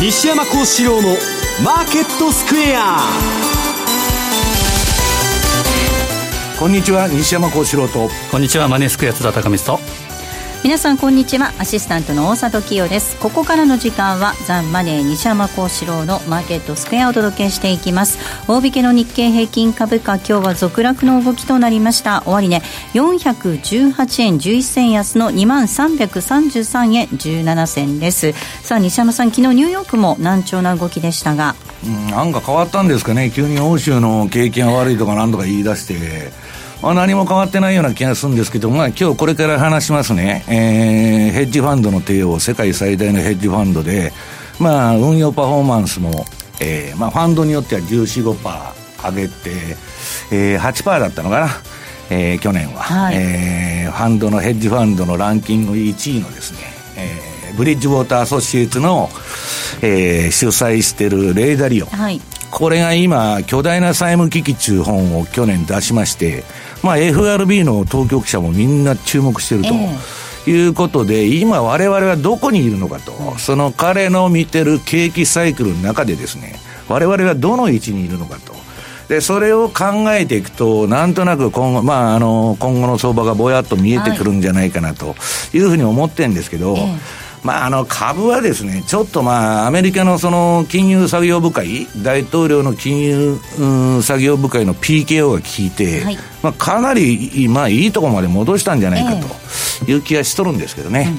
西山幸四郎のマーケットスクエア。こんにちは西山幸四郎と。こんにちはマネースクエア津田隆光と皆さんこんにちは。アシスタントの大里清です。ここからの時間はザンマネー西山幸四郎のマーケットスクエアをお届けしていきます。大引けの日経平均株価今日は続落の動きとなりました。終値、ね、418円11銭安の2万333円17銭です。さあ西山さん昨日ニューヨークも難聴な動きでしたが、うん、なんか変わったんですかね。急に欧州の景気が悪いとか何とか言い出して、何も変わってないような気がするんですけど、まあ、今日これから話しますね、えー、ヘッジファンドの帝王、世界最大のヘッジファンドで、まあ、運用パフォーマンスも、えーまあ、ファンドによっては14、5%上げて、えー、8%だったのかな？えー、去年は、はい、えー、ファンドのヘッジファンドのランキング1位のですね、えー、ブリッジウォーターアソシエイツの、えー、主催しているレーダリオ、はい、これが今巨大な債務危機中本を去年出しましてまあ、FRB の当局者もみんな注目していると。いうことで、今我々はどこにいるのかと、その彼の見てる景気サイクルの中でですね、我々はどの位置にいるのかと。で、それを考えていくと、なんとなく今後、まあ、あの、今後の相場がぼやっと見えてくるんじゃないかなというふうに思ってるんですけど、まあ、あの株はですね、ちょっとまあ、アメリカのその金融作業部会、大統領の金融、うん、作業部会の PKO が効いて、はい、まあ、かなり、まあ、いいところまで戻したんじゃないかという気がしとるんですけどね。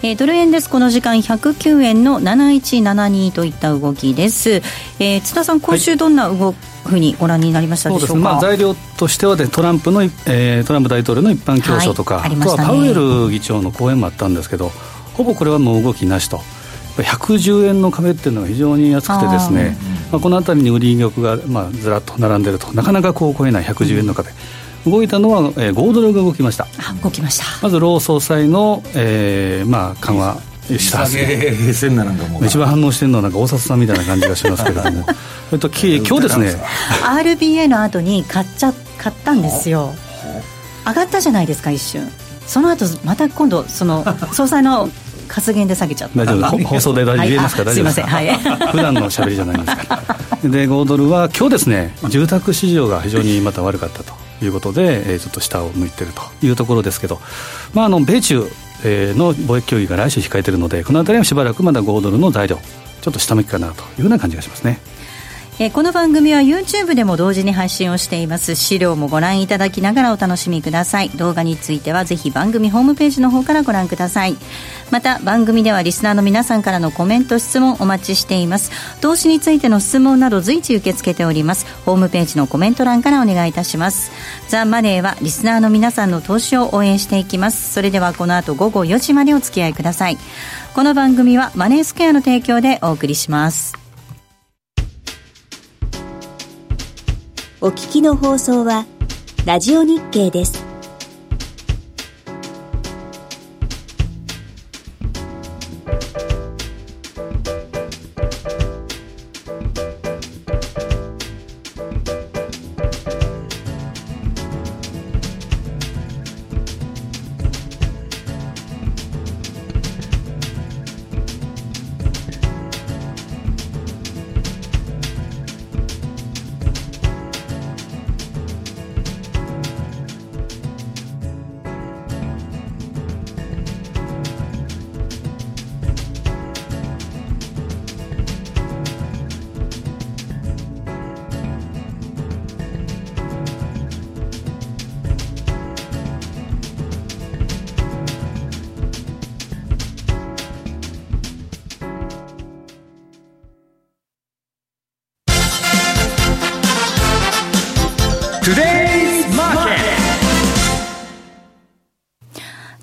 えー、ドル円です、この時間109円の7172といった動きです、えー、津田さん、今週どんな動き、ふうにご覧になりましたでしょうか、ね、まあ、材料としてはでトランプの、えー、トランプ大統領の一般教書とか、はい、あ、ね、とはパウエル議長の講演もあったんですけど、ほぼこれはもう動きなしと。110円の壁っていうのが非常に安くてですね、まあ、この辺りに売り玉が、まあ、ずらっと並んでるとなかなかこう超えない110円の壁、うん、動いたのは、えー、5ドルが動きました。動きました。まずロー総裁の、えーまあ、緩和したはず一番反応してるのはなんか大札さんみたいな感じがしますけれども。えっと今日ですね RBA の後に買っちゃ買ったんですよ。上がったじゃないですか一瞬。その後また今度その 総裁の発言で下げちゃった。大丈夫。放送で大丈夫、言えますか？大丈夫ですか？はい、普段のしゃべりじゃないんですから。で5ドルは今日ですね住宅市場が非常にまた悪かったということで、えー、ちょっと下を向いてるというところですけど、まあ、あの米中、えー、の貿易協議が来週控えているのでこの辺りはしばらくまだ5ドルの材料ちょっと下向きかなというような感じがしますねえこの番組は YouTube でも同時に配信をしています。資料もご覧いただきながらお楽しみください。動画についてはぜひ番組ホームページの方からご覧ください。また番組ではリスナーの皆さんからのコメント質問お待ちしています。投資についての質問など随時受け付けております。ホームページのコメント欄からお願いいたします。ザ・マネーはリスナーの皆さんの投資を応援していきます。それではこの後午後4時までお付き合いください。この番組はマネースクエアの提供でお送りします。お聞きの放送は、ラジオ日経です。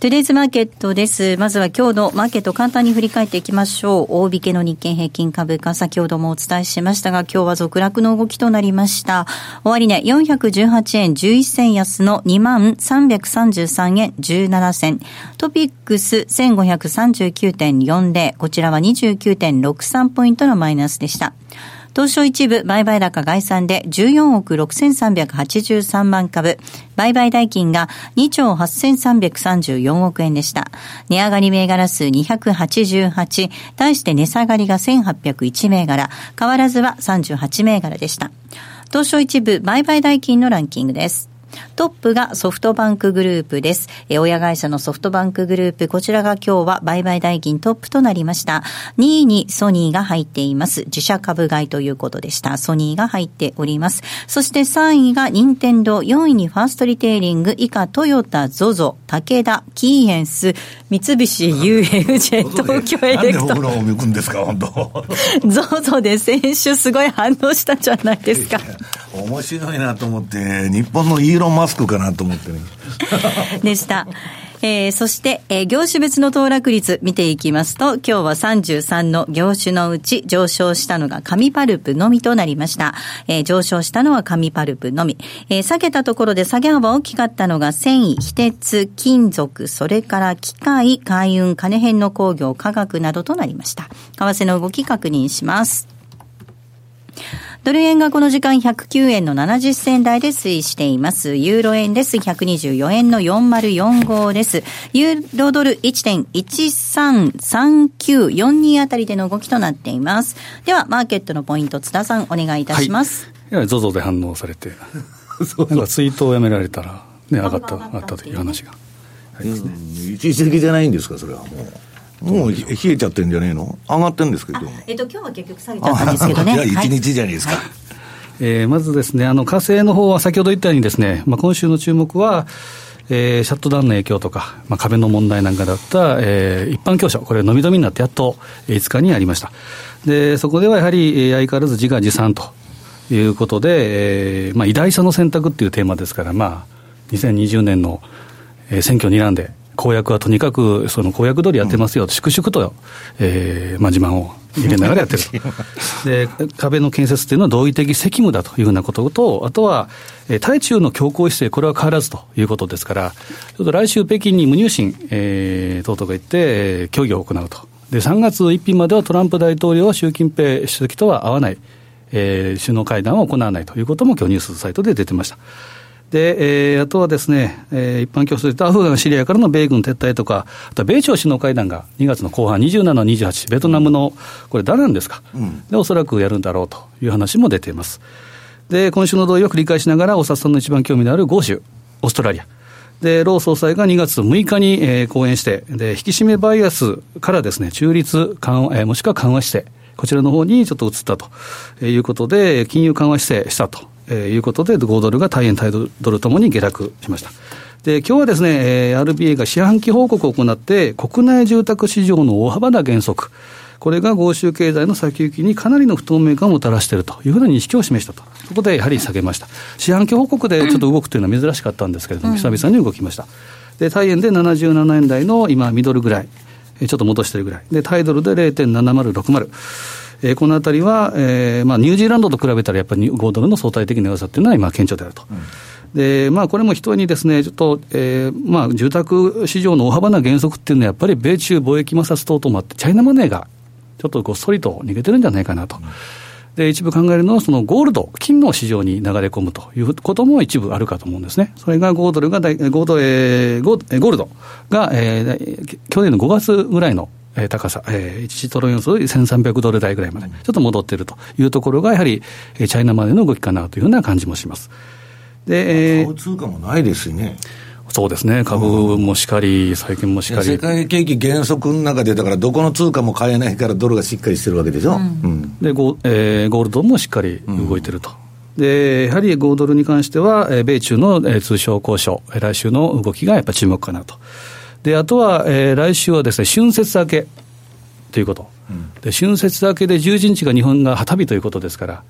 トゥデイズマーケットです。まずは今日のマーケット簡単に振り返っていきましょう。大引けの日経平均株価、先ほどもお伝えしましたが、今日は続落の動きとなりました。終値、ね、418円11銭安の2333円17銭。トピックス1539.40。こちらは29.63ポイントのマイナスでした。東証一部売買高概算で14億6383万株。売買代金が2兆8334億円でした。値上がり銘柄数288、対して値下がりが1801銘柄、変わらずは38銘柄でした。東証一部売買代金のランキングです。トップがソフトバンクグループです。え親会社のソフトバンクグループ、こちらが今日は売買代金トップとなりました。2位にソニーが入っています。自社株買いということでした。ソニーが入っております。そして3位が任天堂、4位にファーストリテイリング、以下トヨタ、ゾゾ、武田、キーエンス、三菱 UFJ、東 京エレクト。なんで僕らを向くんですか、本当。ゾゾで先週すごい反応したじゃないですか。面白いなと思って、日本のイーロン・マスクかなと思ってね。でした。えー、そして、えー、業種別の騰落率見ていきますと、今日は33の業種のうち上昇したのが紙パルプのみとなりました。えー、上昇したのは紙パルプのみ。えー、下げたところで下げ幅大きかったのが繊維、非鉄、金属、それから機械、海運、金編の工業、化学などとなりました。為替の動き確認します。ドル円がこの時間109円の70銭台で推移しています。ユーロ円です。124円の4045です。ユーロドル1.133942あたりでの動きとなっています。では、マーケットのポイント、津田さん、お願いいたします。はい、や、ゾゾで反応されて、なんかツイートをやめられたら、ね、上がった、上がったという話が。はい、ね、一時的じゃないんですか、それはもう。もう冷えちゃってるんじゃねえの？上がってるんですけど。えっと、今日は結局下げちゃったんですけどね。いや、1日じゃないですか。はい、えー、まずですね、あの、火星の方は先ほど言ったようにですね、まあ、今週の注目は、えー、シャットダウンの影響とか、まあ、壁の問題なんかだった、えー、一般教書、これ、飲み止めになってやっと5日にありました。で、そこではやはり、相変わらず自画自賛ということで、えーまあ、偉大さの選択っていうテーマですから、まあ、2020年の、えー、選挙にらんで、公約はとにかくその公約通りやってますよ、粛々と、えーまあ、自慢を入れながらやってる と。で、壁の建設というのは同意的責務だというふうなことと、あとは、対中の強硬姿勢、これは変わらずということですから、ちょっと来週北京に無入信、えー、等々が行って、えー、協議を行うと。で、3月1日まではトランプ大統領は習近平主席とは会わない、えー、首脳会談を行わないということも今日ニュースサイトで出てました。で、えー、あとはですね、えー、一般競争で言うと、アフガン、シリアからの米軍撤退とか、あとは米朝首脳会談が2月の後半、27、28、ベトナムの、これ、誰なんですか、うん、で、おそらくやるんだろうという話も出ています。で、今週の同意を繰り返しながら、お札さんの一番興味のある豪州、オーストラリア。で、労総裁が2月6日に、えー、講演して、で、引き締めバイアスからですね、中立緩和、えー、もしくは緩和して、こちらの方にちょっと移ったということで、金融緩和姿勢したとえー、いうことで、5ドルが対円対ドルともに下落しました。で、今日はですね、えー、RBA が四半期報告を行って、国内住宅市場の大幅な減速、これが豪州経済の先行きにかなりの不透明感をもたらしているというふうな認識を示したと。そこでやはり下げました。四半期報告でちょっと動くというのは珍しかったんですけれども、久々に動きました。で、対円で77円台の今、ミドルぐらい、ちょっと戻してるぐらい。で、タイドルで0.7060。えー、このあたりは、えーまあ、ニュージーランドと比べたら、やっぱり5ドルの相対的な良さっていうのは今、顕著であると。うんで、まあ、これも人にですね、ちょっと、えー、まあ、住宅市場の大幅な減速っていうのは、やっぱり米中貿易摩擦等々もあって、チャイナマネーがちょっとごっそりと逃げてるんじゃないかなと。で、一部考えるのは、そのゴールド、金の市場に流れ込むということも一部あるかと思うんですね。それが5ドルが、5ド、えー、ゴールドが、えー、去年の5月ぐらいのえー、高さ、えー、1トロン予想で1300ドル台ぐらいまで、ちょっと戻っているというところが、やはり、チャイナまでの動きかなというふうな感じもします。で、えー、通貨もないですよね。そうですね、株もしかり、債券もしかり。世界景気減速の中で、だからどこの通貨も買えないから、ドルがしっかりしてるわけでしょ。うん、でゴ,、えー、ゴールドもしっかり動いてると。うん、で、やはり5ドルに関しては、米中の通商交渉、来週の動きがやっぱ注目かなと。で、あとは、えー、来週はですね、春節明けということ。うん、で、春節明けで10日が日本が旗日ということですから、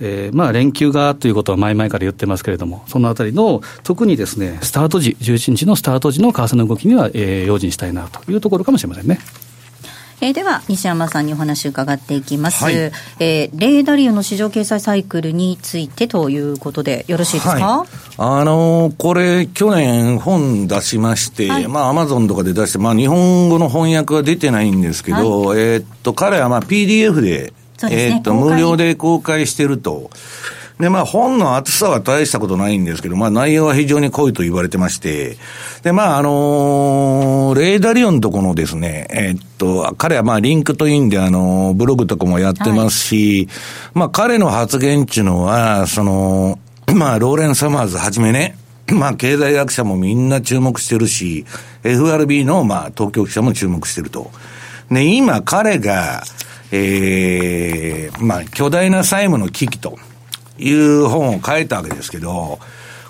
えー、まあ連休がということは前々から言ってますけれども、そのあたりの、特にですね、スタート時、11日のスタート時の為替の動きには、えー、用心したいなというところかもしれませんね。えー、では、西山さんにお話を伺っていきます。はい、えー、レーダリオの市場経済サイクルについてということで、よろしいですか、はい、あのー、これ、去年本出しまして、はい、まあ、アマゾンとかで出して、まあ、日本語の翻訳は出てないんですけど、はい、えー、っと、彼はまあ PDF でね、えっ、と、無料で公開してると。で、まあ本の厚さは大したことないんですけど、まあ内容は非常に濃いと言われてまして、で、まああのー、レイ・ダリオんとこのですね、えー、っと、彼はまあ LinkedIn であのー、ブログとかもやってますし、はい、まあ彼の発言っていうのは、その、まあローレン・サマーズはじめね、まあ経済学者もみんな注目してるし、FRB のまあ当局者も注目してると。で、今彼が、ええー、まあ巨大な債務の危機と。いう本を書いたわけですけど、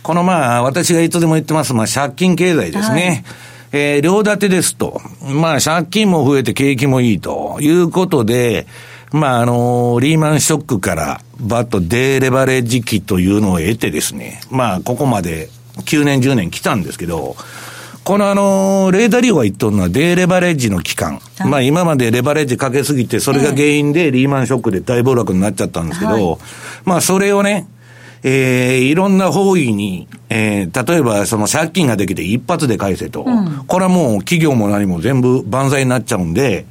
このまあ、私がいつでも言ってます、まあ、借金経済ですね。はいえー、両立てですと。まあ、借金も増えて景気もいいということで、まあ、あのー、リーマンショックから、バッとデーレバレッジ期というのを得てですね、まあ、ここまで9年、10年来たんですけど、このあの、レーダリオが言っとるのはデーレバレッジの期間。はい、まあ今までレバレッジかけすぎて、それが原因でリーマンショックで大暴落になっちゃったんですけど、はい、まあそれをね、えー、いろんな方位に、えー、例えばその借金ができて一発で返せと。うん、これはもう企業も何も全部万歳になっちゃうんで、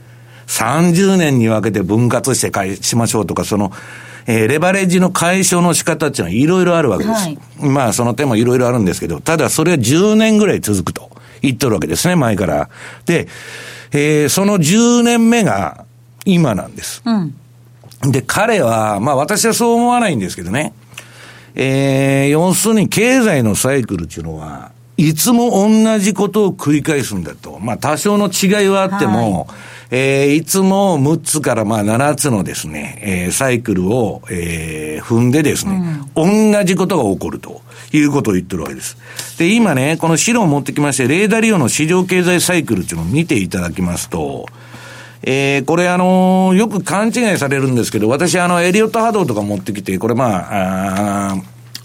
30年に分けて分割して返しましょうとか、その、えー、レバレッジの解消の仕方っていうのはいろいろあるわけです。はい、まあその点もいろいろあるんですけど、ただそれは10年ぐらい続くと。言っとるわけですね、前から。で、えー、その10年目が今なんです。うん、で、彼は、まあ私はそう思わないんですけどね、えー、要するに経済のサイクルっていうのは、いつも同じことを繰り返すんだと。まあ多少の違いはあっても、はいえー、いつも6つからまあ7つのですね、えー、サイクルを、えー、踏んでですね、うん、同じことが起こるということを言ってるわけです。で、今ね、この資料を持ってきまして、レーダリオの市場経済サイクルっていうのを見ていただきますと、えー、これあのー、よく勘違いされるんですけど、私あの、エリオット波動とか持ってきて、これまあ、あ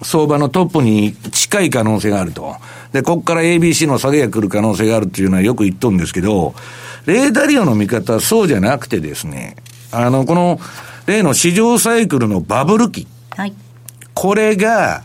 相場のトップに近い可能性があると。で、ここから ABC の下げが来る可能性があるっていうのはよく言っとるんですけど、レーダリオの見方はそうじゃなくてですね、あの、この、例の市場サイクルのバブル期。はい。これが、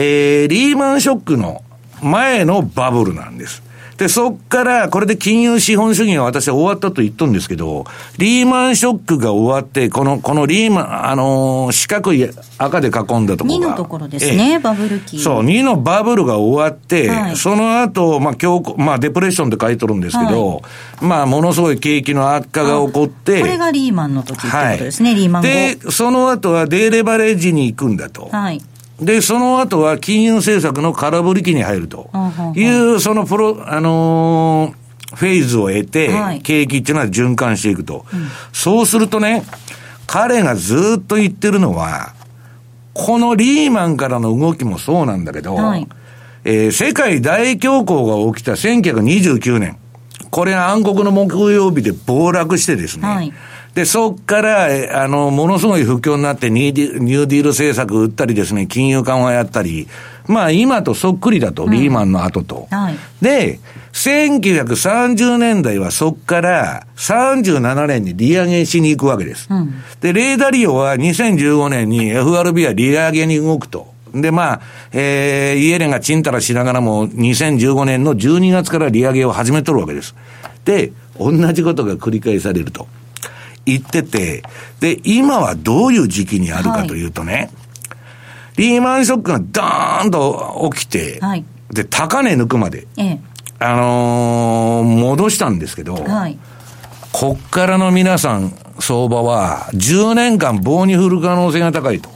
えー、リーマンショックの前のバブルなんです。で、そっから、これで金融資本主義が私は終わったと言ったんですけど、リーマンショックが終わって、この、このリーマン、あのー、四角い赤で囲んだところが。2のところですね、バブル期。そう、2のバブルが終わって、はい、その後、まあ、今日、まあ、デプレッションって書いとるんですけど、はい、まあ、ものすごい景気の悪化が起こって、これがリーマンの時ってことですね、はい、リーマン後。で、その後はデーレバレッジに行くんだと。はい。で、その後は金融政策の空振り期に入ると。いう、そのプロ、あのー、フェーズを得て、景気っていうのは循環していくと。そうするとね、彼がずっと言ってるのは、このリーマンからの動きもそうなんだけど、はい、えー、世界大恐慌が起きた1929年、これが暗黒の木曜日で暴落してですね、はいで、そっから、あの、ものすごい不況になってニューディール政策打ったりですね、金融緩和やったり、まあ今とそっくりだと、うん、リーマンの後と。はい、で、1930年代はそっから37年に利上げしに行くわけです。うん、で、レーダリオは2015年に FRB は利上げに動くと。で、まあ、えー、イエレンがちんたらしながらも2015年の12月から利上げを始めとるわけです。で、同じことが繰り返されると。言ってて、で、今はどういう時期にあるかというとね、はい、リーマンショックがダーンと起きて、はい、で、高値抜くまで、ええ、あのー、戻したんですけど、はい、こっからの皆さん、相場は10年間棒に振る可能性が高いと。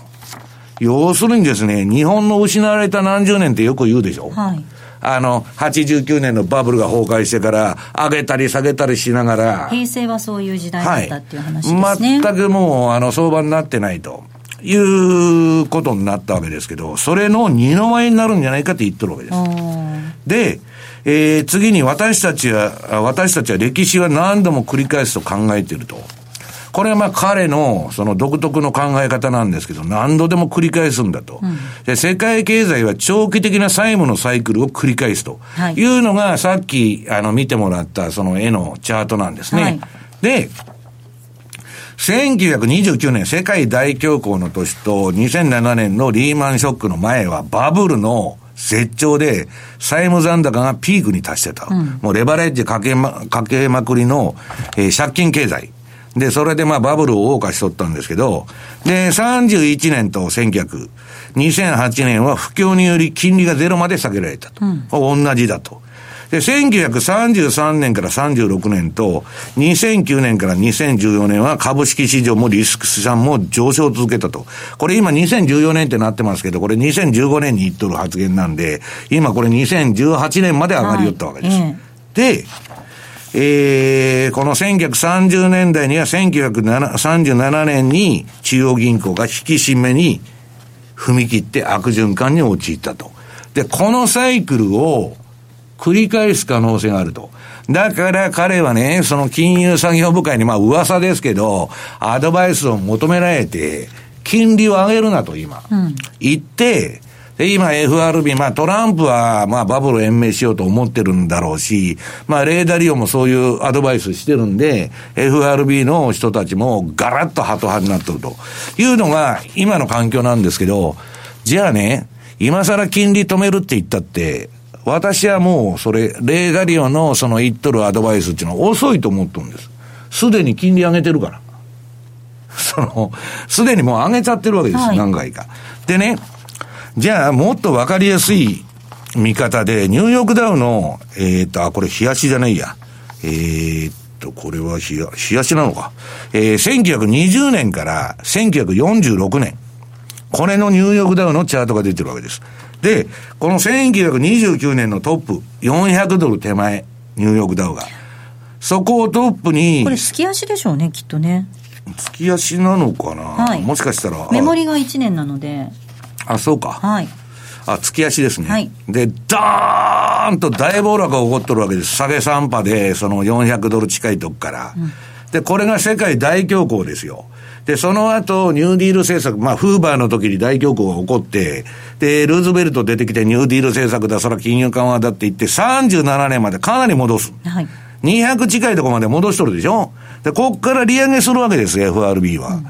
要するにですね、日本の失われた何十年ってよく言うでしょ。はい、あの、89年のバブルが崩壊してから、上げたり下げたりしながら。平成はそういう時代だったっていう話ですね。はい、全くもう、あの、相場になってないと。いうことになったわけですけど、それの二の舞になるんじゃないかって言ってるわけです。で、えー、次に私たちは、私たちは歴史は何度も繰り返すと考えていると。これはまあ彼のその独特の考え方なんですけど、何度でも繰り返すんだと。うん、で世界経済は長期的な債務のサイクルを繰り返すというのが、さっきあの見てもらったその絵のチャートなんですね。はい、で、1929年世界大恐慌の年と2007年のリーマンショックの前はバブルの絶頂で債務残高がピークに達してた。うん、もうレバレッジかけま、かけまくりの、えー、借金経済。で、それでまあバブルを謳歌しとったんですけど、で、31年と1900、2008年は不況により金利がゼロまで下げられたと。うん、同じだと。で、1933年から36年と、2009年から2014年は株式市場もリスク資産も上昇を続けたと。これ今2014年ってなってますけど、これ2015年に言っとる発言なんで、今これ2018年まで上がりよったわけです。はい、で、えー、この1930年代には1937年に中央銀行が引き締めに踏み切って悪循環に陥ったと。で、このサイクルを繰り返す可能性があると。だから彼はね、その金融作業部会にまあ噂ですけど、アドバイスを求められて、金利を上げるなと今、うん、言って、で、今 FRB、まあトランプはまあバブルを延命しようと思ってるんだろうし、まあレーダーリオもそういうアドバイスしてるんで、FRB の人たちもガラッとハト派になってるというのが今の環境なんですけど、じゃあね、今更金利止めるって言ったって、私はもうそれ、レーダリオのその言っとるアドバイスっていうのは遅いと思ってるんです。すでに金利上げてるから。その、すでにもう上げちゃってるわけです、はい、何回か。でね、じゃあ、もっとわかりやすい見方で、ニューヨークダウの、えっ、ー、と、あ、これ、冷やしじゃないや。えー、っと、これは冷や、冷やしなのか。えー、1920年から1946年。これのニューヨークダウのチャートが出てるわけです。で、この1929年のトップ、400ドル手前、ニューヨークダウが。そこをトップに。これ、月足でしょうね、きっとね。月足なのかな、はい、もしかしたら。メモリが1年なので。あ、そうか。はい。あ、月足ですね。はい。で、ダーンと大暴落が起こっとるわけです。下げ3波で、その400ドル近いとこから。うん、で、これが世界大恐慌ですよ。で、その後、ニューディール政策、まあ、フーバーの時に大恐慌が起こって、で、ルーズベルト出てきてニューディール政策だ、それは金融緩和だって言って、37年までかなり戻す。はい。200近いところまで戻しとるでしょで、こっから利上げするわけです、FRB は。うん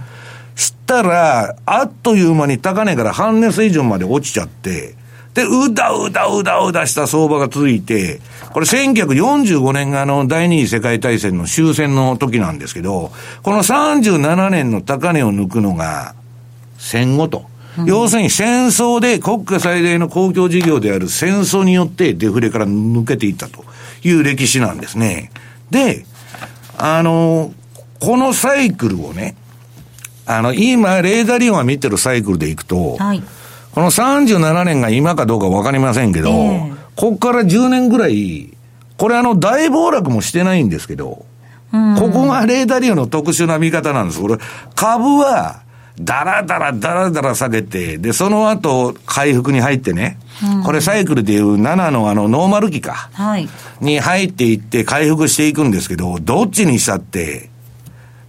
したら、あっという間に高値から半値水準まで落ちちゃって、で、うだうだうだうだした相場が続いて、これ1945年があの第二次世界大戦の終戦の時なんですけど、この37年の高値を抜くのが戦後と。うん、要するに戦争で国家最大の公共事業である戦争によってデフレから抜けていったという歴史なんですね。で、あの、このサイクルをね、あの、今、レーダーリオンが見てるサイクルでいくと、はい、この37年が今かどうかわかりませんけど、えー、ここから10年ぐらい、これあの、大暴落もしてないんですけど、ここがレーダーリオンの特殊な見方なんです。これ、株は、だらだらだらだら下げて、で、その後、回復に入ってね、これサイクルでいう7のあの、ノーマル期か。はい。に入っていって回復していくんですけど、どっちにしたって、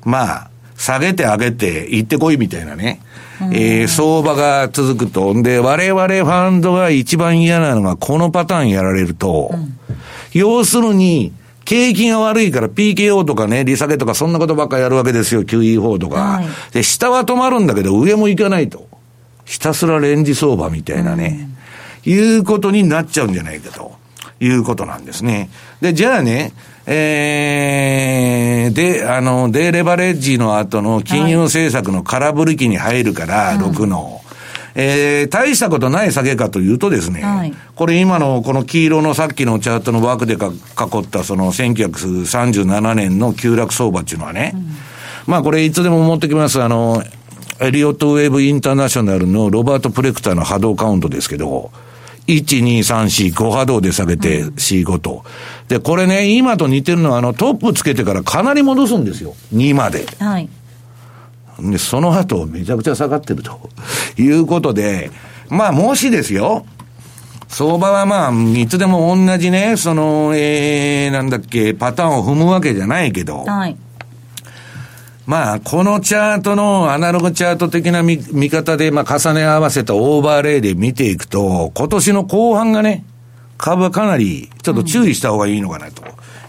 まあ、下げて上げて行ってこいみたいなね。えー、相場が続くと。で、我々ファンドが一番嫌なのがこのパターンやられると、うん、要するに、景気が悪いから PKO とかね、利下げとかそんなことばっかやるわけですよ、QE4 とか。はい、で、下は止まるんだけど上も行かないと。ひたすらレンジ相場みたいなね、うん、いうことになっちゃうんじゃないかということなんですね。で、じゃあね、えー、で、あの、デーレバレッジの後の金融政策の空振り期に入るから、はい、6の。えー、大したことない下げかというとですね、はい、これ今のこの黄色のさっきのチャートの枠でか囲ったその1937年の急落相場っていうのはね、うん、まあこれいつでも持ってきます、あの、エリオットウェーブインターナショナルのロバート・プレクターの波動カウントですけど、1、2、3、4、5波動で下げて C5 と。で、これね、今と似てるのは、あの、トップつけてからかなり戻すんですよ。2まで。はい。で、その後、めちゃくちゃ下がってるということで、まあ、もしですよ、相場はまあ、いつでも同じね、その、えー、なんだっけ、パターンを踏むわけじゃないけど、はい。まあ、このチャートのアナログチャート的な見見方で、まあ、重ね合わせたオーバーレイで見ていくと、今年の後半がね、株はかなりちょっと注意した方がいいのかなと。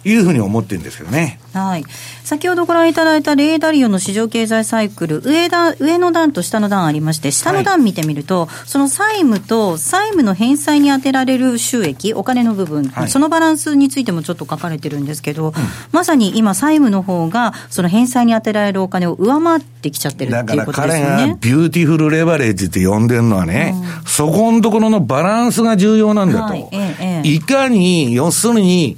いうふうに思ってるんですけどね。はい。先ほどご覧いただいたレイ・ダリオの市場経済サイクル、上だ上の段と下の段ありまして、下の段見てみると、はい、その債務と債務の返済に充てられる収益、お金の部分、はい、そのバランスについてもちょっと書かれてるんですけど、うん、まさに今、債務の方が、その返済に充てられるお金を上回ってきちゃってるっていうことですよね。だから彼が beautiful leverage って呼んでるのはね、うん、そこのところのバランスが重要なんだと。はいええ、いかに、要するに、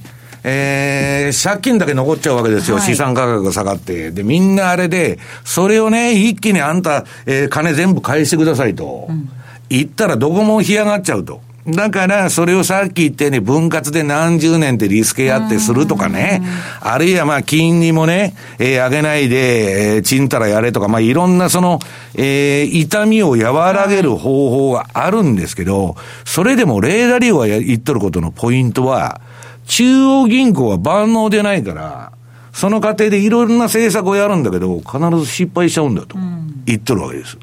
えー、借金だけ残っちゃうわけですよ、はい、資産価格が下がって。で、みんなあれで、それをね、一気にあんた、えー、金全部返してくださいと。うん、言ったらどこも干上がっちゃうと。だから、それをさっき言ったように分割で何十年ってリスケやってするとかね、あるいはまあ金利もね、えー、上げないで、えー、ちんたらやれとか、まあいろんなその、えー、痛みを和らげる方法があるんですけど、それでもレーダーリオが言っとることのポイントは、中央銀行は万能でないから、その過程でいろんな政策をやるんだけど、必ず失敗しちゃうんだと言っとるわけです。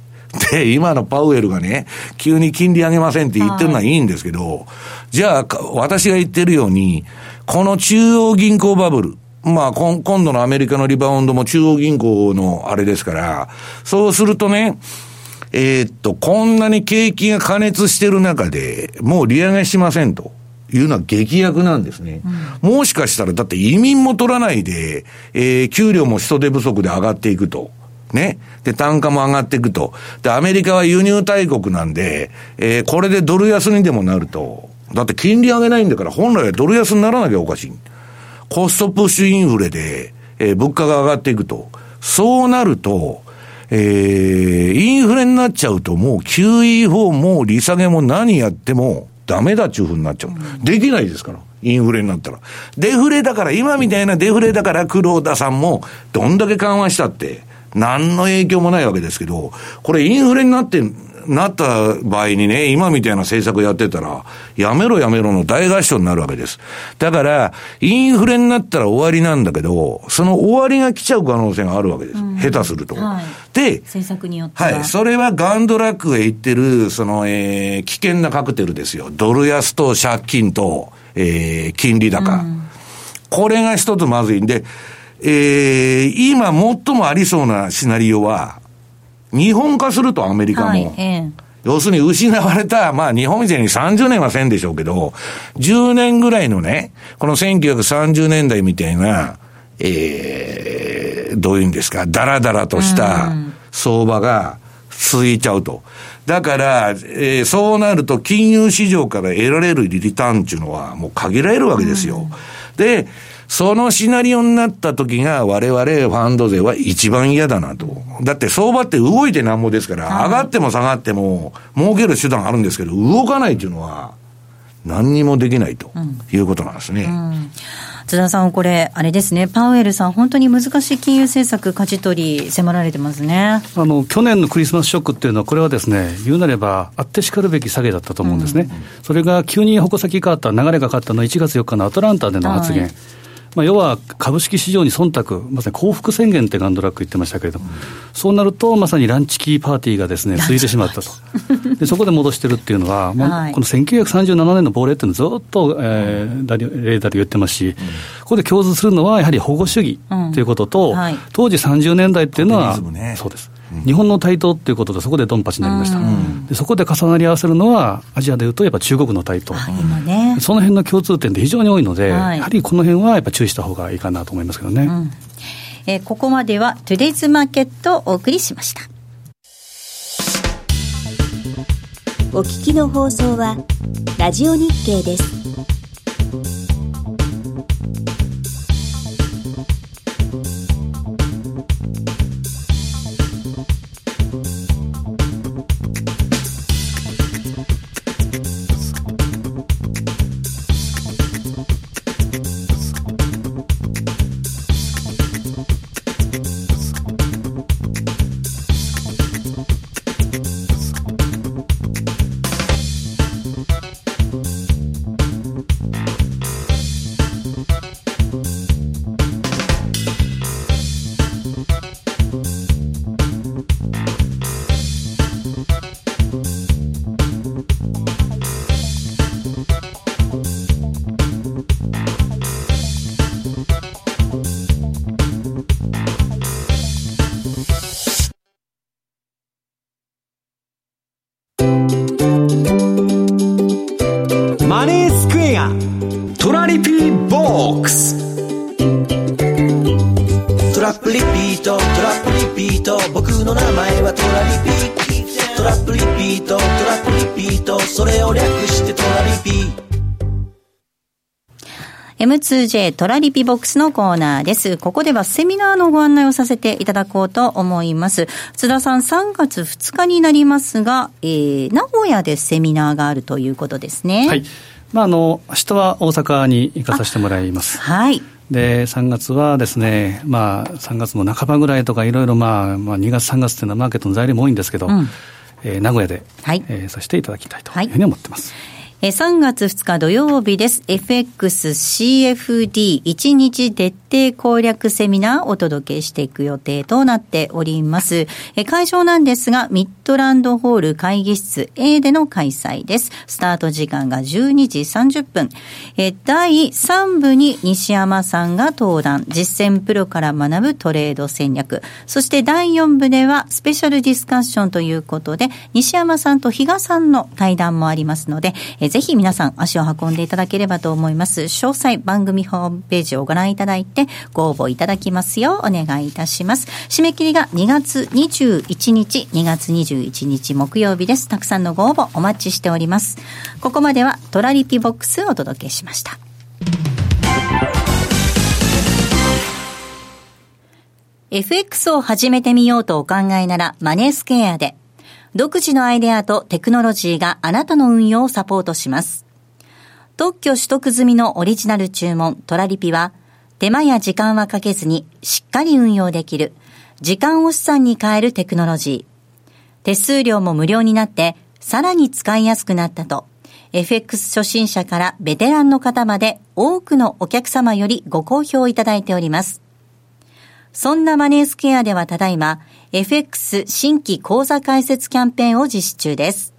で、今のパウエルがね、急に金利上げませんって言ってるのはいいんですけど、はい、じゃあ、私が言ってるように、この中央銀行バブル、まあ、今度のアメリカのリバウンドも中央銀行のあれですから、そうするとね、えー、っと、こんなに景気が過熱してる中で、もう利上げしませんと。いうのは劇薬なんですね。うん、もしかしたら、だって移民も取らないで、えー、給料も人手不足で上がっていくと。ね。で、単価も上がっていくと。で、アメリカは輸入大国なんで、えー、これでドル安にでもなると。だって金利上げないんだから、本来はドル安にならなきゃおかしい。コストプッシュインフレで、えー、物価が上がっていくと。そうなると、えー、インフレになっちゃうともう QE4 も利下げも何やっても、ダメだっちゅうふうになっちゃう。できないですから。インフレになったら。デフレだから、今みたいなデフレだから、黒田さんも、どんだけ緩和したって、何の影響もないわけですけど、これインフレになって、なった場合にね、今みたいな政策やってたら、やめろやめろの大合唱になるわけです。だから、インフレになったら終わりなんだけど、その終わりが来ちゃう可能性があるわけです。うん、下手すると。はい、で、政策によっては。はい。それはガンドラックが言ってる、その、えー、危険なカクテルですよ。ドル安と借金と、えー、金利高。うん、これが一つまずいんで、えー、今最もありそうなシナリオは、日本化するとアメリカも。はいえー、要するに失われた、まあ日本みたいに30年はせんでしょうけど、10年ぐらいのね、この1930年代みたいな、えー、どういうんですか、だらだらとした相場が続いちゃうと。だから、えー、そうなると金融市場から得られるリターンっていうのはもう限られるわけですよ。で、そのシナリオになった時が我々ファンド税は一番嫌だなと。だって相場って動いてなんぼですから、上がっても下がっても儲ける手段あるんですけど、動かないっていうのは何にもできないということなんですね。うん。うん津田さん、これ、あれですね、パウエルさん、本当に難しい金融政策、舵取り、迫られてますね。あの去年のクリスマスショックっていうのは、これはですね、言うなれば、あってしかるべき下げだったと思うんですね、うん、それが急に矛先変わった、流れが変わったのは1月4日のアトランタでの発言。はいまあ、要は株式市場に忖度、まさに幸福宣言ってガンドラック言ってましたけれども、うん、そうなると、まさにランチキーパーティーがですね、ついてしまったと。でそこで戻してるっていうのは、まあ、この1937年の亡霊っていうのをずっと、えー、レーダーで言ってますし、うん、ここで共通するのは、やはり保護主義ということと、うん。はい、当時30年代っていうのは、ね、そうです。日本の台頭っていうことで、そこでドンパチになりました、でそこで重なり合わせるのは、アジアでいうと、やっぱ中国の台頭、ね、その辺の共通点で非常に多いので、はい、やはりこの辺はやっぱ注意した方がいいかなと思いますけどね。うん、えー、ここまでは、トゥデイズマーケットをお送りしました。お聞きの放送は、ラジオ日経です。M2J トラリピボックスのコーナーです。ここではセミナーのご案内をさせていただこうと思います。津田さん3月2日になりますが、えー、名古屋でセミナーがあるということですね。はい。まあ、あの、明日は大阪に行かさせてもらいます。はい。で、3月はですね、まあ、3月の半ばぐらいとかいろいろまあ、まあ、2月3月っていうのはマーケットの材料も多いんですけど、うん、えー、名古屋で、はい、えー、させていただきたいというふうに思ってます。はいえ3月2日土曜日です。FXCFD1 日徹底攻略セミナーをお届けしていく予定となっております。え会場なんですが、ミッドランドホール会議室 A での開催です。スタート時間が12時30分。え第3部に西山さんが登壇、実践プロから学ぶトレード戦略。そして第4部ではスペシャルディスカッションということで、西山さんと比嘉さんの対談もありますので、えぜひ皆さん足を運んでいただければと思います。詳細番組ホームページをご覧いただいてご応募いただきますようお願いいたします。締め切りが2月21日、2月21日木曜日です。たくさんのご応募お待ちしております。ここまではトラリピボックスをお届けしました。FX を始めてみようとお考えならマネースケアで独自のアイデアとテクノロジーがあなたの運用をサポートします。特許取得済みのオリジナル注文トラリピは、手間や時間はかけずにしっかり運用できる、時間を資産に変えるテクノロジー。手数料も無料になって、さらに使いやすくなったと、FX 初心者からベテランの方まで多くのお客様よりご好評いただいております。そんなマネースケアではただいま、FX 新規講座開設キャンペーンを実施中です。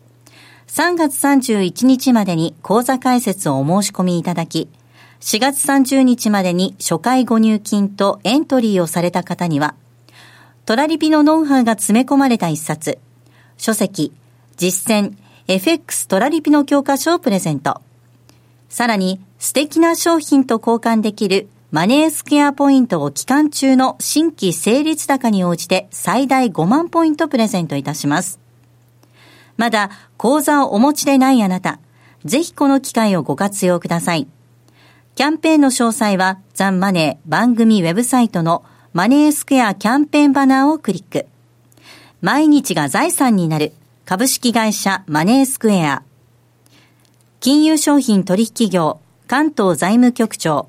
3月31日までに講座開設をお申し込みいただき、4月30日までに初回ご入金とエントリーをされた方には、トラリピのノウハウが詰め込まれた一冊、書籍、実践、FX トラリピの教科書をプレゼント。さらに、素敵な商品と交換できるマネースケアポイントを期間中の新規成立高に応じて最大5万ポイントプレゼントいたします。まだ口座をお持ちでないあなた、ぜひこの機会をご活用ください。キャンペーンの詳細はザンマネー番組ウェブサイトのマネースクエアキャンペーンバナーをクリック。毎日が財産になる株式会社マネースクエア。金融商品取引業関東財務局長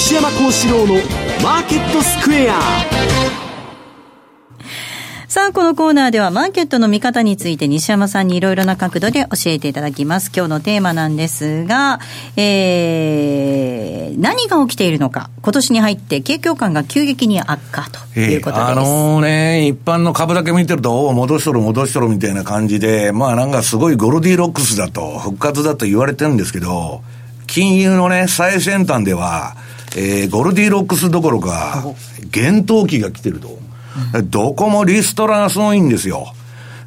西山幸四郎のマーケットスクエアさあ、このコーナーではマーケットの見方について西山さんにいろいろな角度で教えていただきます。今日のテーマなんですが、えー、何が起きているのか、今年に入って景況感が急激に悪化ということです。えー、あのー、ね、一般の株だけ見てると、戻しとる戻しとるみたいな感じで、まあなんかすごいゴルディロックスだと、復活だと言われてるんですけど、金融のね、最先端では、えー、ゴルディロックスどころか、厳冬期が来てると。どこもリストラがすごいんですよ。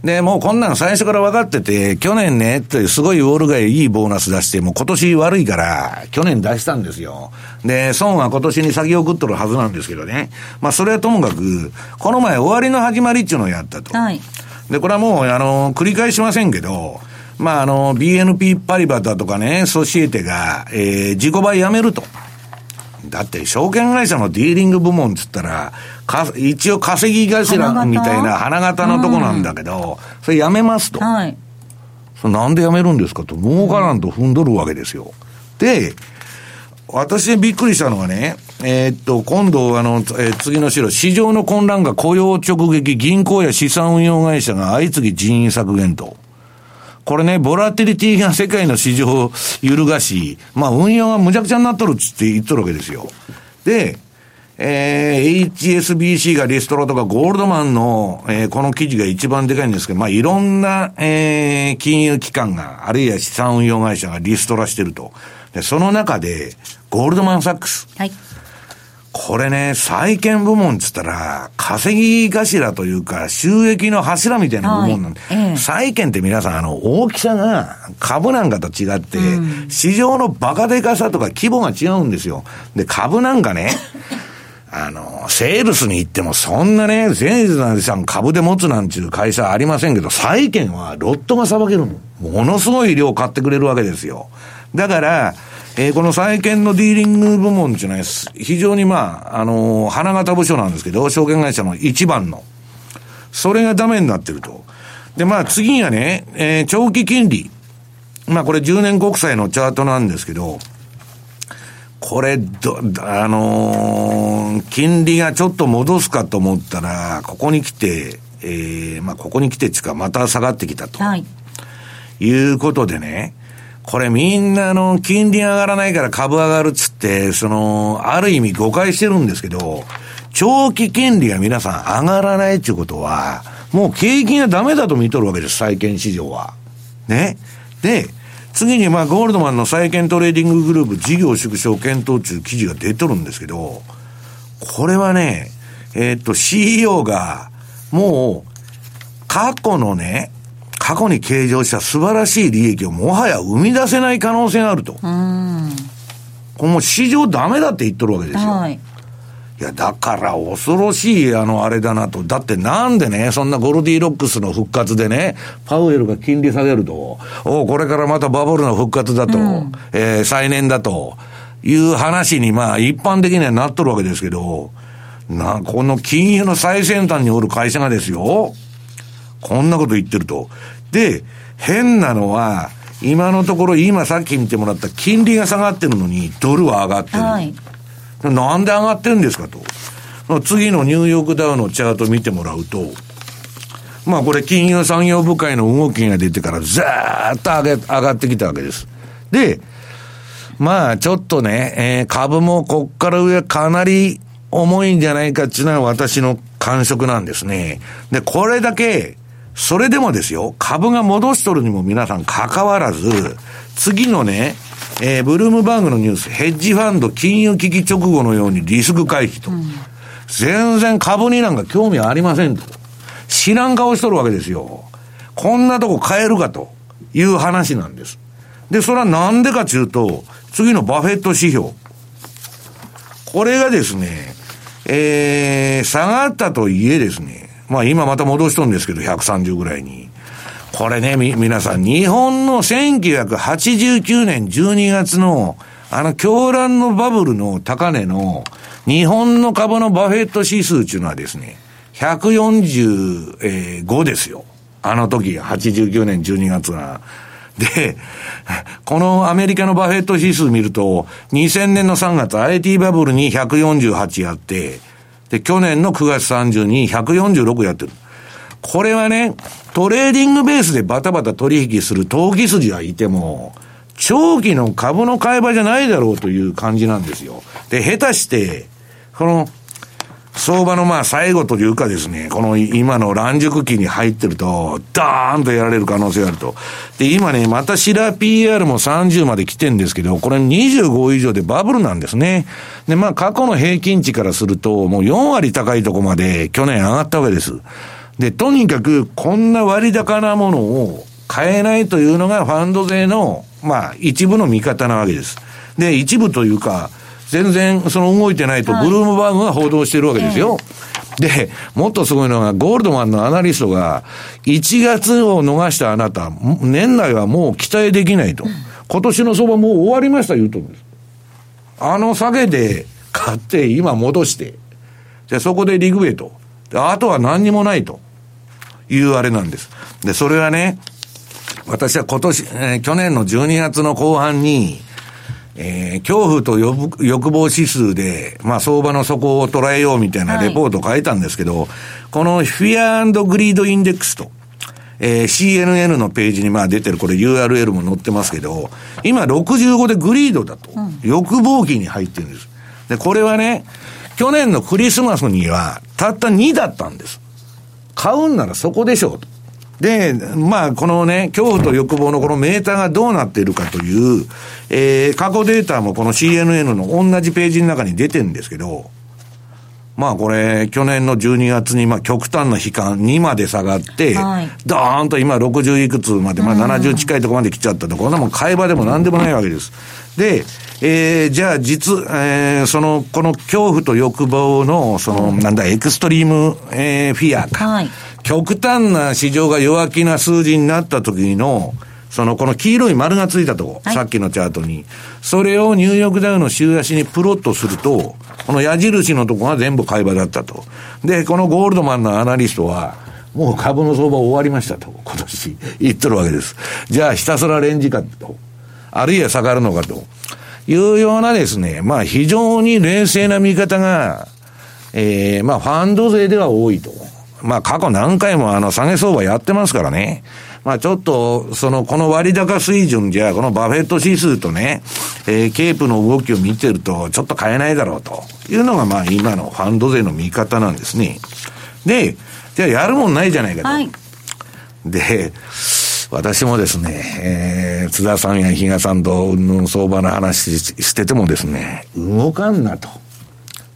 で、もうこんなん最初から分かってて、去年ね、ってすごいウォール街いいボーナス出して、もう今年悪いから、去年出したんですよ。で、損は今年に先送っとるはずなんですけどね。まあそれはともかく、この前終わりの始まりっていうのをやったと。はい。で、これはもう、あの、繰り返しませんけど、まああの、BNP パリバだとかね、ソシエテが、えー、自己売やめると。だって証券会社のディーリング部門っつったら、か一応稼ぎ頭みたいな花形のとこなんだけど、うん、それやめますと。はい。それなんでやめるんですかと、儲からんと踏んどるわけですよ。で、私びっくりしたのがね、えー、っと、今度、あの、えー、次の資料、市場の混乱が雇用直撃、銀行や資産運用会社が相次ぎ人員削減と。これね、ボラティリティが世界の市場を揺るがし、まあ運用がむちゃくちゃになっとるっつって言っとるわけですよ。で、えー、HSBC がリストラとかゴールドマンの、えー、この記事が一番でかいんですけど、まあいろんな、えー、金融機関が、あるいは資産運用会社がリストラしてると。で、その中で、ゴールドマンサックス。はい。これね、債券部門っつったら、稼ぎ頭というか、収益の柱みたいな部門なんで、はいええ、債券って皆さん、あの、大きさが株なんかと違って、うん、市場のバカでかさとか規模が違うんですよ。で、株なんかね、あの、セールスに行ってもそんなね、全財産株で持つなんていう会社はありませんけど、債券はロットが裁けるの。ものすごい量買ってくれるわけですよ。だから、えー、この債券のディーリング部門じゃないです。非常にまあ、あのー、花形部署なんですけど、証券会社の一番の。それがダメになってると。で、まあ次にはね、えー、長期金利。まあこれ10年国債のチャートなんですけど、これ、ど、あのー、金利がちょっと戻すかと思ったら、ここに来て、えー、まあここに来てちか、また下がってきたと。はい。いうことでね、これみんなあの、金利上がらないから株上がるっつって、その、ある意味誤解してるんですけど、長期金利が皆さん上がらないっていうことは、もう景気がダメだと見とるわけです、債券市場は。ね。で、次にまあゴールドマンの債券トレーディンググループ事業縮小検討中記事が出とるんですけど、これはね、えー、っと CEO がもう過去のね、過去に計上した素晴らしい利益をもはや生み出せない可能性があると。これもう市場ダメだって言っとるわけですよ。はい、いや、だから恐ろしい、あの、あれだなと。だってなんでね、そんなゴルディロックスの復活でね、パウエルが金利下げると、おこれからまたバブルの復活だと、うん、えー、再燃だと、いう話に、まあ、一般的にはなっとるわけですけど、な、この金融の最先端におる会社がですよ、こんなこと言ってると。で、変なのは、今のところ、今さっき見てもらった金利が下がってるのに、ドルは上がってる。はい、なんで上がってるんですかと。次のニューヨークダウのチャート見てもらうと、まあこれ金融産業部会の動きが出てからざーっと上げ、上がってきたわけです。で、まあちょっとね、えー、株もこっから上かなり重いんじゃないかっていうのは私の感触なんですね。で、これだけそれでもですよ、株が戻しとるにも皆さん関わらず、次のね、えー、ブルームバーグのニュース、ヘッジファンド金融危機直後のようにリスク回避と。うん、全然株になんか興味ありませんと。知らん顔しとるわけですよ。こんなとこ買えるかという話なんです。で、それはなんでかというと、次のバフェット指標。これがですね、えー、下がったといえですね、まあ今また戻しとんですけど、130ぐらいに。これね、み、皆さん、日本の1989年12月の、あの、狂乱のバブルの高値の、日本の株のバフェット指数っていうのはですね、145ですよ。あの時、89年12月が。で、このアメリカのバフェット指数見ると、2000年の3月 IT バブルに148やって、で、去年の9月30に146やってる。これはね、トレーディングベースでバタバタ取引する投機筋はいても、長期の株の買い場じゃないだろうという感じなんですよ。で、下手して、この、相場のまあ最後というかですね、この今の爛熟期に入ってると、ダーンとやられる可能性があると。で、今ね、またシラ PR も30まで来てんですけど、これ25以上でバブルなんですね。で、まあ過去の平均値からすると、もう4割高いとこまで去年上がったわけです。で、とにかくこんな割高なものを買えないというのがファンド税の、まあ一部の見方なわけです。で、一部というか、全然その動いてないと、ブルームバーグが報道してるわけですよ。で、もっとすごいのが、ゴールドマンのアナリストが、1月を逃したあなた、年内はもう期待できないと。今年の相場もう終わりました言うとんです。あの下げで買って、今戻して、じゃそこでリグベイと。あとは何にもないというあれなんです。で、それはね、私は今年、えー、去年の12月の後半に、えー、恐怖と欲望指数で、まあ相場の底を捉えようみたいなレポートを書いたんですけど、はい、この Fear Greed Index と、えー、CNN のページにまあ出てる、これ URL も載ってますけど、今65で Greed だと、うん、欲望期に入ってるんです。で、これはね、去年のクリスマスにはたった2だったんです。買うんならそこでしょうと。で、まあ、このね、恐怖と欲望のこのメーターがどうなっているかという、えー、過去データもこの CNN の同じページの中に出てるんですけど、まあこれ、去年の12月に、まあ極端な悲観2まで下がって、はい、ドーンと今60いくつまで、まあ70近いところまで来ちゃったと、こんなもん買い場でも何でもないわけです。で、えー、じゃあ実、えー、その、この恐怖と欲望の、その、なんだ、エクストリーム、えー、フィアか。はい極端な市場が弱気な数字になった時の、その、この黄色い丸がついたとこ、はい、さっきのチャートに。それをニューヨークダウの週足にプロットすると、この矢印のとこが全部買い場だったと。で、このゴールドマンのアナリストは、もう株の相場終わりましたと、今年 言っとるわけです。じゃあひたすらレンジかと。あるいは下がるのかと。いうようなですね、まあ非常に冷静な見方が、ええー、まあファンド勢では多いと。まあ過去何回もあの下げ相場やってますからね。まあちょっと、その、この割高水準じゃ、このバフェット指数とね、えー、ケープの動きを見てると、ちょっと買えないだろうというのが、まあ今のファンド勢の見方なんですね。で、じゃあやるもんないじゃないかと。はい、で、私もですね、えー、津田さんや比嘉さんとの相場の話しててもですね、動かんなと。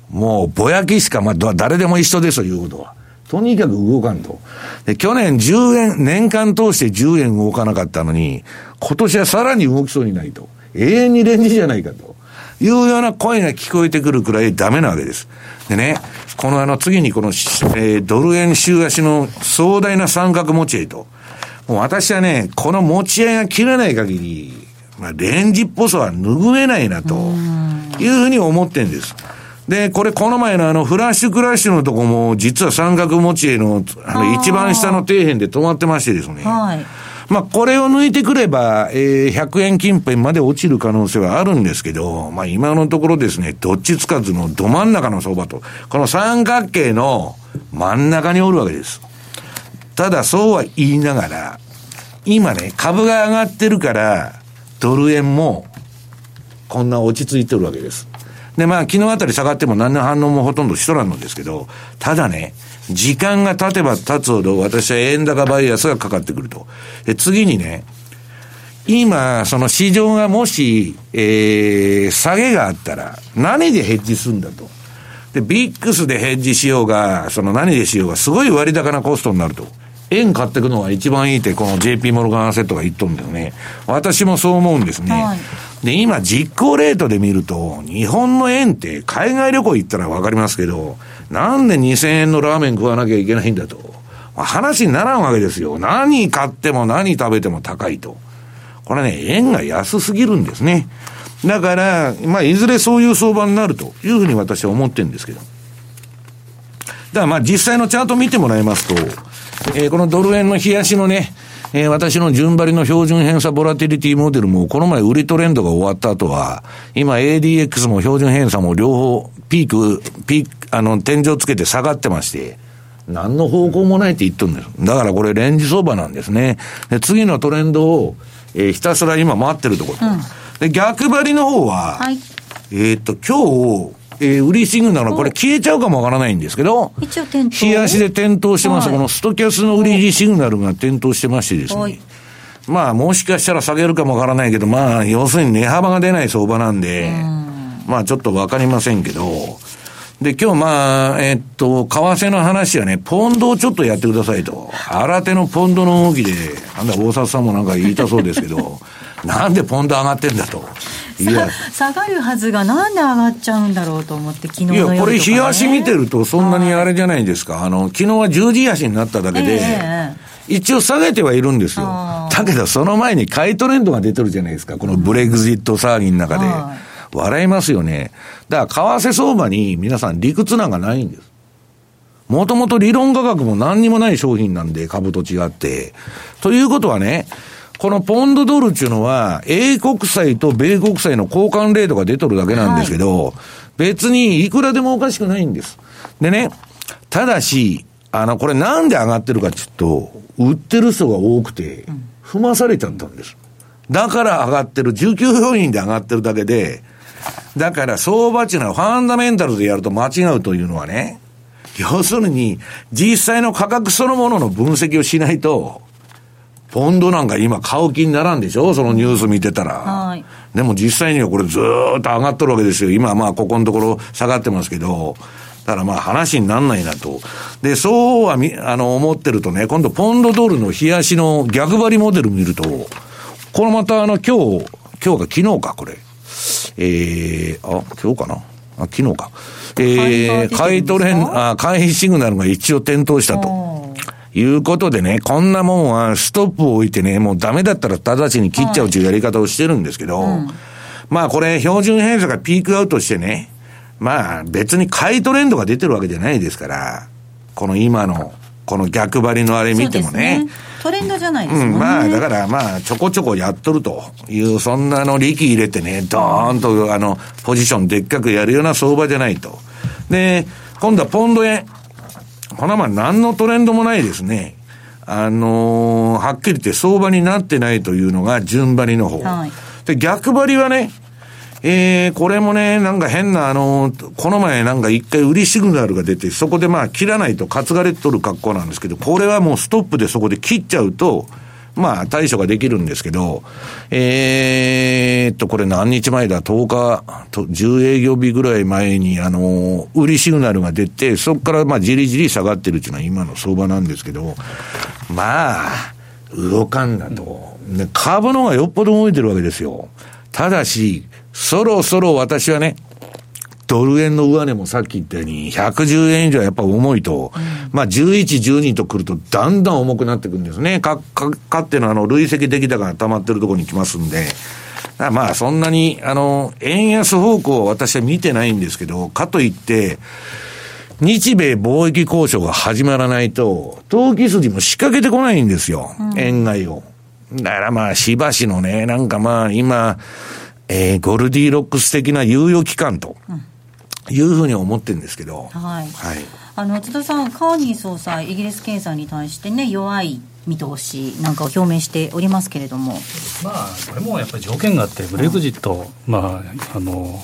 もう、ぼやきしか、まあ、誰でも一緒ですよ、いうことは。とにかく動かんと。で、去年10円、年間通して10円動かなかったのに、今年はさらに動きそうにないと。永遠にレンジじゃないかと。いうような声が聞こえてくるくらいダメなわけです。でね、このあの次にこの、えー、ドル円週足の壮大な三角持ち合いと。もう私はね、この持ち合いが切れない限り、まあ、レンジっぽさは拭えないなというふうに思ってんです。で、これこの前のあのフラッシュクラッシュのとこも、実は三角持ち絵の、あの一番下の底辺で止まってましてですね。はい。まあ、これを抜いてくれば、えー、100円近辺まで落ちる可能性はあるんですけど、まあ、今のところですね、どっちつかずのど真ん中の相場と、この三角形の真ん中におるわけです。ただ、そうは言いながら、今ね、株が上がってるから、ドル円も、こんな落ち着いてるわけです。で、まあ、昨日あたり下がっても何の反応もほとんどしとらんのですけど、ただね、時間が経てば経つほど私は円高バイアスがかかってくると。で、次にね、今、その市場がもし、えー、下げがあったら、何でヘッジするんだと。で、ビックスでヘッジしようが、その何でしようが、すごい割高なコストになると。円買っていくのが一番いいって、この JP モルガンアセットが言っとんだよね。私もそう思うんですね。はい、で、今実行レートで見ると、日本の円って海外旅行行ったらわかりますけど、なんで2000円のラーメン食わなきゃいけないんだとま。話にならんわけですよ。何買っても何食べても高いと。これね、円が安すぎるんですね。だから、まあ、いずれそういう相場になるというふうに私は思ってるんですけど。だからまあ実際のチャート見てもらいますと、えー、このドル円の冷やしのね、えー、私の順張りの標準偏差ボラティリティモデルも、この前売りトレンドが終わった後は、今 ADX も標準偏差も両方ピーク、ピーク、あの、天井つけて下がってまして、何の方向もないって言ってるんです。だからこれレンジ相場なんですね。で、次のトレンドを、えー、ひたすら今待ってるところ。うん、で、逆張りの方は、はい、えっと、今日、えー、売りシグナル、これ消えちゃうかもわからないんですけど、一応点灯。日足で点灯してます。はいこのストキャスの売りシグナルが点灯してましてですはいね。まあ、もしかしたら下げるかもわからないけど、まあ、要するに値幅が出ない相場なんで、まあ、ちょっとわかりませんけど、で、今日まあ、えっと、為替の話はね、ポンドをちょっとやってくださいと。新手のポンドの動きで、なんだ、大札さんもなんか言いたそうですけど、なんでポンド上がってんだと。いや、下がるはずがなんで上がっちゃうんだろうと思って昨日のいや、夜とか、ね、これ、日足見てると、そんなにあれじゃないですか。あの、昨日は十字足になっただけで、え一応下げてはいるんですよあ。だけど、その前に買いトレンドが出てるじゃないですか。このブレグジット騒ぎの中では。笑いますよね。だから、為替相場に皆さん理屈なんかないんです。もともと理論価格も何にもない商品なんで、株と違って。ということはね、このポンドドルっていうのは、英国債と米国債の交換レートが出とるだけなんですけど、別にいくらでもおかしくないんです。でね、ただし、あの、これなんで上がってるかっていうと、売ってる人が多くて、踏まされちゃったんです。だから上がってる、19要因で上がってるだけで、だから相場っていうのはファンダメンタルでやると間違うというのはね、要するに、実際の価格そのものの分析をしないと、ポンドなんか今買う気にならんでしょ？そのニュース見てたら。はいでも実際にはこれずーっと上がっとるわけですよ。今まあここのところ下がってますけど、だからまあ話になんないなと。で、そうはみ、あの思ってるとね、今度ポンドドルの冷やしの逆張りモデル見ると、これまたあの今日、今日か昨日かこれ。えー、あ、今日かな？あ、昨日か。えー、買い買いトトレン、レンドあ、買いシグナルが一応点灯したと。いうことでね、こんなもんはストップを置いてね、もうダメだったら直ちに切っちゃうというやり方をしてるんですけど、まあこれ標準偏差がピークアウトしてね、まあ別に買いトレンドが出てるわけじゃないですから、この今の、この逆張りのあれ見てもね、そうですトレンドじゃないですもんね。うん、まあ、だからまあ、ちょこちょこやっとるという、そんなの力入れてね、ドーンと、あの、ポジションでっかくやるような相場じゃないと。で、今度はポンド円。これはまあ、何のトレンドもないですね。あのーはっきり言って相場になってないというのが順張りの方。はいで、逆張りはね、えー、これもね、なんか変な、あのーこの前なんか一回売りシグナルが出て、そこでまあ切らないと担がれとる格好なんですけど、これはもうストップでそこで切っちゃうと、まあ対処ができるんですけど、えーっと、これ何日前だ ?10 日と、10営業日ぐらい前に、あの売りシグナルが出て、そこからまあじりじり下がってるっていうのは今の相場なんですけど、まあ、動かんなと。株の方がよっぽど動いてるわけですよ。ただし、そろそろ私はね、ドル円の上値もさっき言ったように、110円以上はやっぱ重いと、まあ11、12と来るとだんだん重くなってくるんですね。か、か、かってのあの累積出来高が溜まってるところに来ますんで、まあそんなに、あの、円安方向は私は見てないんですけど、かといって、日米貿易交渉が始まらないと、投機筋も仕掛けてこないんですよ。円買いを。だからまあ、しばしのね、なんかまあ、今、えー、ゴルディロックス的な猶予期間と、いうふうに思ってるんですけど。はいはい。あの津田さん、カーニー総裁、イギリス経済に対してね、弱い見通しなんかを表明しておりますけれども、まあ、これもやっぱり条件があって、ブレグジット、まあ、あの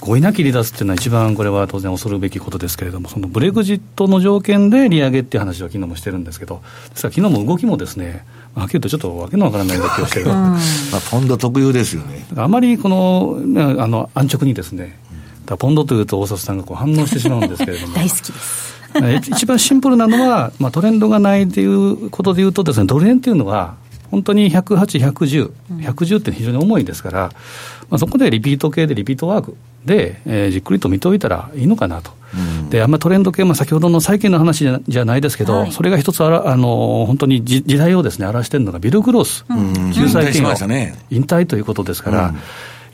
合意なき離脱っていうのは、一番これは当然恐るべきことですけれども、そのブレグジットの条件で利上げっていう話を昨日もしてるんですけど、ですから昨日も動きもですね、はっきり言うとちょっとわけのわからない動きをしてる。まあ、ポンド特有ですよね。あまりこのねあの安直にですね、ポンドというと大里さんがこう反応してしまうんですけれども、大好きです。え一番シンプルなのは、まあ、トレンドがないということでいうとですね、ドル円っていうのは、本当に108、110、110って非常に重いですから、まあ、そこでリピート系でリピートワークで、えーじっくりと見ておいたらいいのかなと。で、あんまトレンド系、まあ、先ほどの債券の話じゃじゃないですけど、はい。それが一つあら、あの本当に時時代をですね、表しているのがビル・グロース、救済金を引退しましたね。引退ということですから、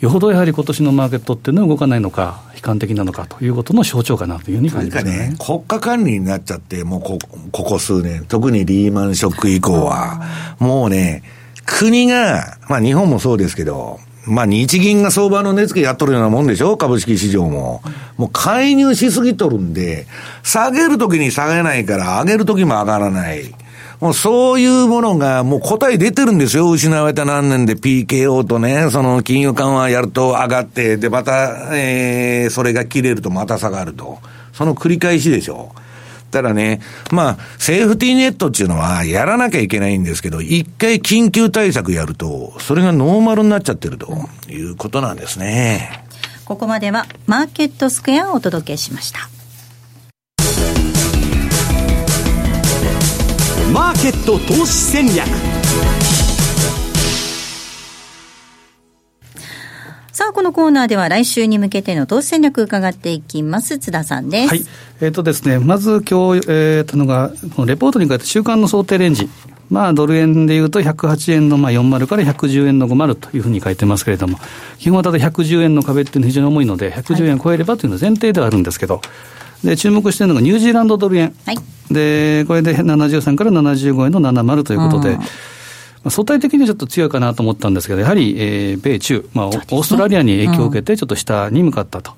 よほどやはり今年のマーケットっていうのは動かないのか、悲観的なのかということの象徴かなというふうに感じますねね、。国家管理になっちゃって、もうこここ数年、特にリーマンショック以降は、もうね、国が、まあ日本もそうですけど、まあ日銀が相場の値付けやっとるようなもんでしょ？株式市場も。もう介入しすぎとるんで、下げるときに下げないから、上げるときも上がらない。もうそういうものがもう答え出てるんですよ。失われた何年で PKO とね、その金融緩和やると上がって、で、また、えー、それが切れるとまた下がると。その繰り返しでしょう。たらね、まあ、セーフティーネットっていうのはやらなきゃいけないんですけど、一回緊急対策やると、それがノーマルになっちゃってるということなんですね。ここまではマーケットスクエアをお届けしました。マーケット投資戦略さあ、このコーナーでは来週に向けての投資戦略伺っていきます。津田さんです。はい。えっ、ー、とですね、まず今日、えー、たのが、このレポートに書いて週間の想定レンジ。まあ、ドル円でいうと108円のまあ40から110円の50というふうに書いてますけれども、基本はただ110円の壁っていうのは非常に重いので、110円超えればというのは前提ではあるんですけど、で、注目しているのがニュージーランドドル円。はい。で、これで73から75円の70ということで、相対的にちょっと強いかなと思ったんですけど、やはり、えー、米中、まあ、オーストラリアに影響を受けて、ちょっと下に向かったと。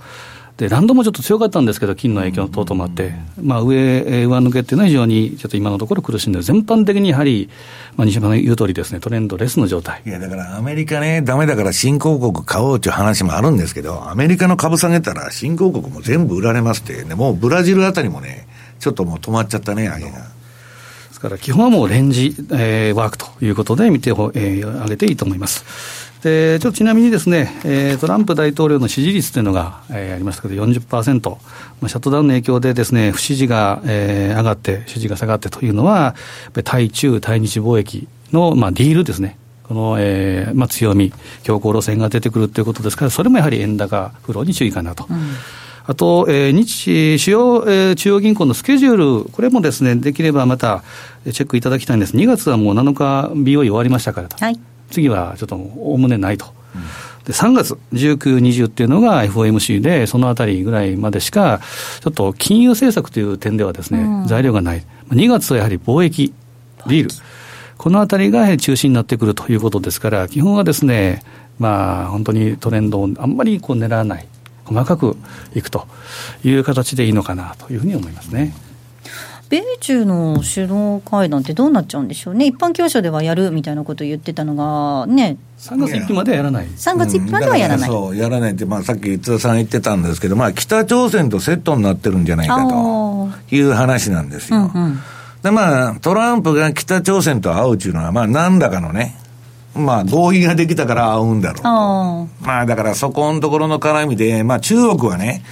で、ランドもちょっと強かったんですけど、金の影響等々もあって、まあ、上、上抜けっていうのは非常にちょっと今のところ苦しんでる、全般的にやはり、まあ、西山の言う通りですね、トレンドレスの状態。いや、だからアメリカね、だめだから新興国買おうっていう話もあるんですけど、アメリカの株下げたら新興国も全部売られますって、ね、もうブラジルあたりもね、ちょっともう止まっちゃったね、上げが。ですから、基本はもうレンジ、えー、ワークということで見て、えー、あげていいと思います。で、ちょっとちなみにですね、えー、トランプ大統領の支持率というのが、えー、ありましたけど40%、まあ、シャットダウンの影響でですね、不支持が、えー、上がって、支持が下がってというのは、対中、対日貿易の、まあ、ディールですね。この、えーまあ、強み、強硬路線が出てくるということですから、それもやはり円高フローに注意かなと。うんあと、えー、日、主要、えー、中央銀行のスケジュール、これもですね、できればまたチェックいただきたいんです。2月はもう7日 BOE 終わりましたからと。はい、次はちょっとおおむねないと。うんで3月19、20っていうのが FOMC で、そのあたりぐらいまでしか、ちょっと金融政策という点ではですね、うん、材料がない。2月はやはり貿易、ビール。このあたりが中心になってくるということですから、基本はですね、まあ、本当にトレンドをあんまりこう狙わない。細かくいくという形でいいのかなというふうに思いますね。米中の首脳会談ってどうなっちゃうんでしょうね、一般教書ではやるみたいなことを言ってたのが、ね、3月1日まではやらない、3月1日まではやらない、うん、そう、やらないって、まあ、さっき津田さん言ってたんですけど、まあ、北朝鮮とセットになってるんじゃないかという話なんですよ。うんうん、で、まあ、トランプが北朝鮮と会うっていうのは、まあ、なんだかのね、まあ、合意ができたから会うんだろうまあ、だからそこのところの絡みで、まあ、中国はね、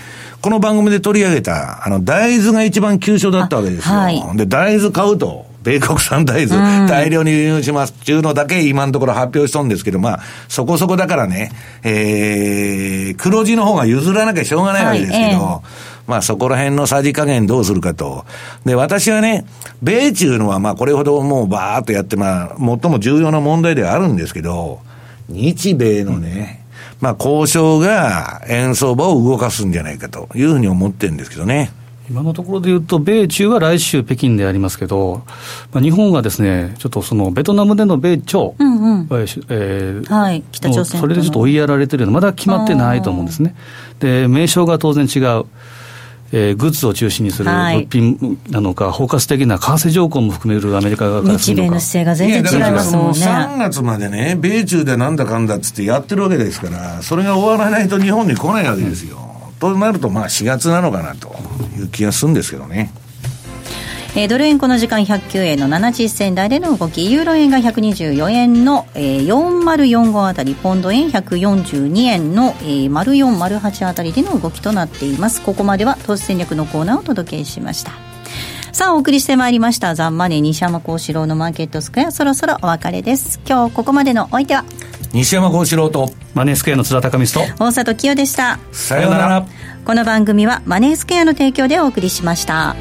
この番組で取り上げた、あの、大豆が一番急所だったわけですよ。はい、で、大豆買うと。米国産大豆、大量に輸入しますっていうのだけ今のところ発表しとんですけど、まあ、そこそこだからね、えー、黒字の方が譲らなきゃしょうがないわけですけど、はいえーまあそこら辺のさじ加減どうするかと。で、私はね、米中のはまあこれほどもうバーっとやって、まあ最も重要な問題ではあるんですけど、日米のね、まあ交渉が円相場を動かすんじゃないかというふうに思ってるんですけどね。今のところで言うと、米中は来週北京でありますけど、まあ、日本はですね、ちょっとそのベトナムでの米朝、うんうん、えー、はい、北朝鮮それでちょっと追いやられてるのまだ決まってないと思うんですね。で、名称が当然違う。えー、グッズを中心にする物品なのか、はい、包括的な為替条項も含めるアメリカ側からするのか日米の姿勢が全然違いますもんね。3月までね、米中でなんだかんだっつってやってるわけですから、それが終わらないと日本に来ないわけですよ。うん、となると、まあ4月なのかなという気がするんですけどね。えー、ドル円この時間109円の70銭台での動き。ユーロ円が124円の、えー、4045あたり。ポンド円142円の、えー、0408あたりでの動きとなっています。ここまでは投資戦略のコーナーをお届けしました。さあお送りしてまいりました。ザンマネー西山幸四郎のマーケットスクエア。そろそろお別れです。今日ここまでのお相手は？西山幸四郎とマネースクエアの津田隆光と大里清でした。さようなら。この番組はマネースクエアの提供でお送りしました。